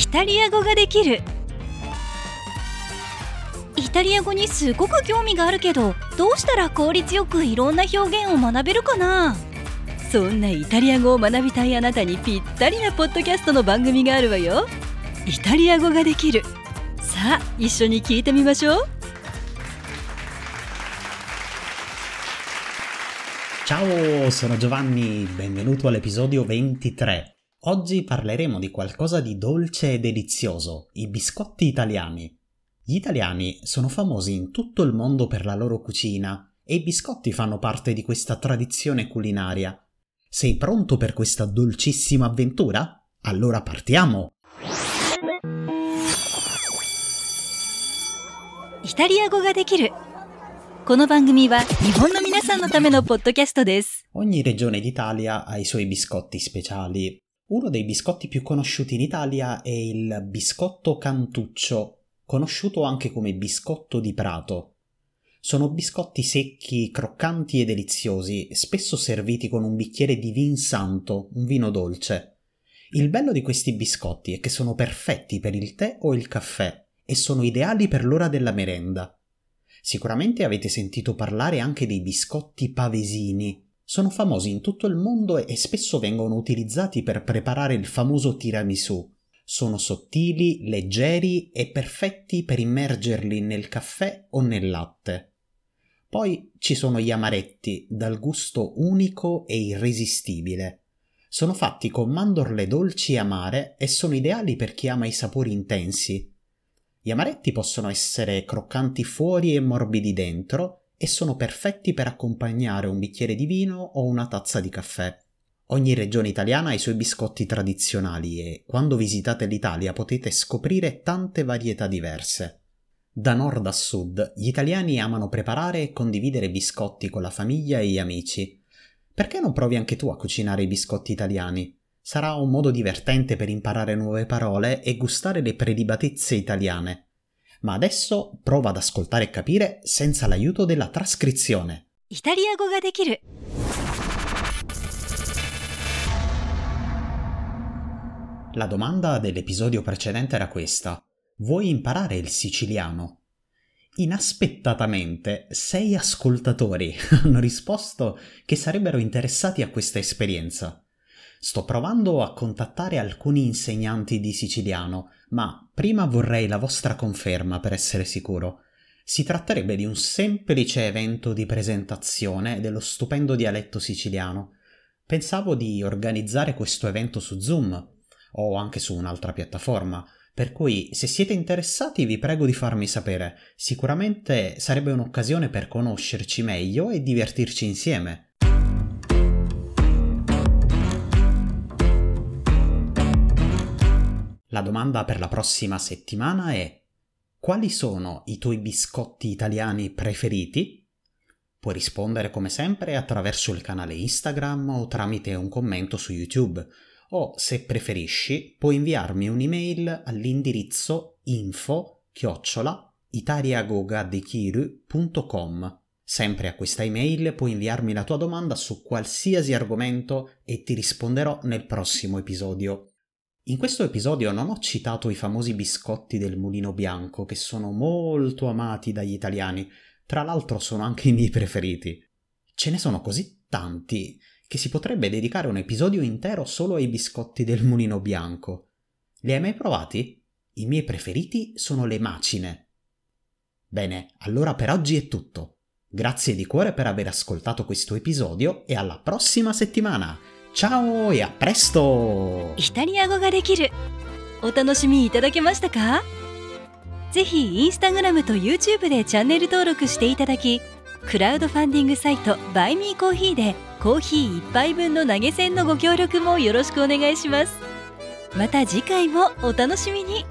イタリア語ができる。イタリア語にすごく興味があるけどどうしたら効率よくいろんな表現を学べるかな？そんなイタリア語を学びたいあなたにぴったりなポッドキャストの番組があるわよ。イタリア語ができる。さあ一緒に聞いてみましょう。Ciao, sono Giovanni, benvenuto all'episodio 23. Oggi parleremo di qualcosa di dolce e delizioso, i biscotti italiani. Gli italiani sono famosi in tutto il mondo per la loro cucina e i biscotti fanno parte di questa tradizione culinaria. Sei pronto per questa dolcissima avventura? Allora partiamo! イタリア語ができるこの番組は日本の皆さんのためのポッドキャストです Ogni regione d'Italia ha i suoi biscotti speciali. uno dei biscotti più conosciuti in Italia è il biscotto cantuccio, conosciuto anche come biscotto di prato. Sono biscotti secchi, croccanti e deliziosi, spesso serviti con un bicchiere di vin santo, un vino dolce. Il bello di questi biscotti è che sono perfetti per il tè o il caffè e sono ideali per l'ora della merenda. Sicuramente avete sentito parlare anche dei biscotti pavesini. Sono famosi in tutto il mondo e spesso vengono utilizzati per preparare il famoso tiramisù. Sono sottili, leggeri e perfetti per immergerli nel caffè o nel latte. Poi ci sono gli amaretti, dal gusto unico e irresistibile. Sono fatti con mandorle dolci e amare e sono ideali per chi ama i sapori intensi. Gli amaretti possono essere croccanti fuori e morbidi dentro e sono perfetti per accompagnare un bicchiere di vino o una tazza di caffè. Ogni regione italiana ha i suoi biscotti tradizionali e quando visitate l'Italia potete scoprire tante varietà diverse. Da nord a sud, gli italiani amano preparare e condividere biscotti con la famiglia e gli amici. Perché non provi anche tu a cucinare i biscotti italiani? Sarà un modo divertente per imparare nuove parole e gustare le prelibatezze italiane ma adesso prova ad ascoltare e capire senza l'aiuto della trascrizione. La domanda dell'episodio precedente era questa. Vuoi imparare il siciliano? Inaspettatamente, sei ascoltatori hanno risposto che sarebbero interessati a questa esperienza. Sto provando a contattare alcuni insegnanti di siciliano, ma prima vorrei la vostra conferma per essere sicuro. Si tratterebbe di un semplice evento di presentazione dello stupendo dialetto siciliano. Pensavo di organizzare questo evento su Zoom o anche su un'altra piattaforma, per cui se siete interessati vi prego di farmi sapere. Sicuramente sarebbe un'occasione per conoscerci meglio e divertirci insieme. La domanda per la prossima settimana è quali sono i tuoi biscotti italiani preferiti? Puoi rispondere come sempre attraverso il canale Instagram o tramite un commento su YouTube o se preferisci puoi inviarmi un'email all'indirizzo info chiocciola italiagogadekiru.com Sempre a questa email puoi inviarmi la tua domanda su qualsiasi argomento e ti risponderò nel prossimo episodio. In questo episodio non ho citato i famosi biscotti del mulino bianco che sono molto amati dagli italiani, tra l'altro sono anche i miei preferiti. Ce ne sono così tanti che si potrebbe dedicare un episodio intero solo ai biscotti del mulino bianco. Li hai mai provati? I miei preferiti sono le macine. Bene, allora per oggi è tutto. Grazie di cuore per aver ascoltato questo episodio e alla prossima settimana! チャオやプレストイタリア語ができる。お楽しみいただけましたか？ぜひインスタグラムと YouTube でチャンネル登録していただきクラウドファンディングサイトバイミーコーヒーでコーヒー1杯分の投げ銭のご協力もよろしくお願いします。また次回もお楽しみに。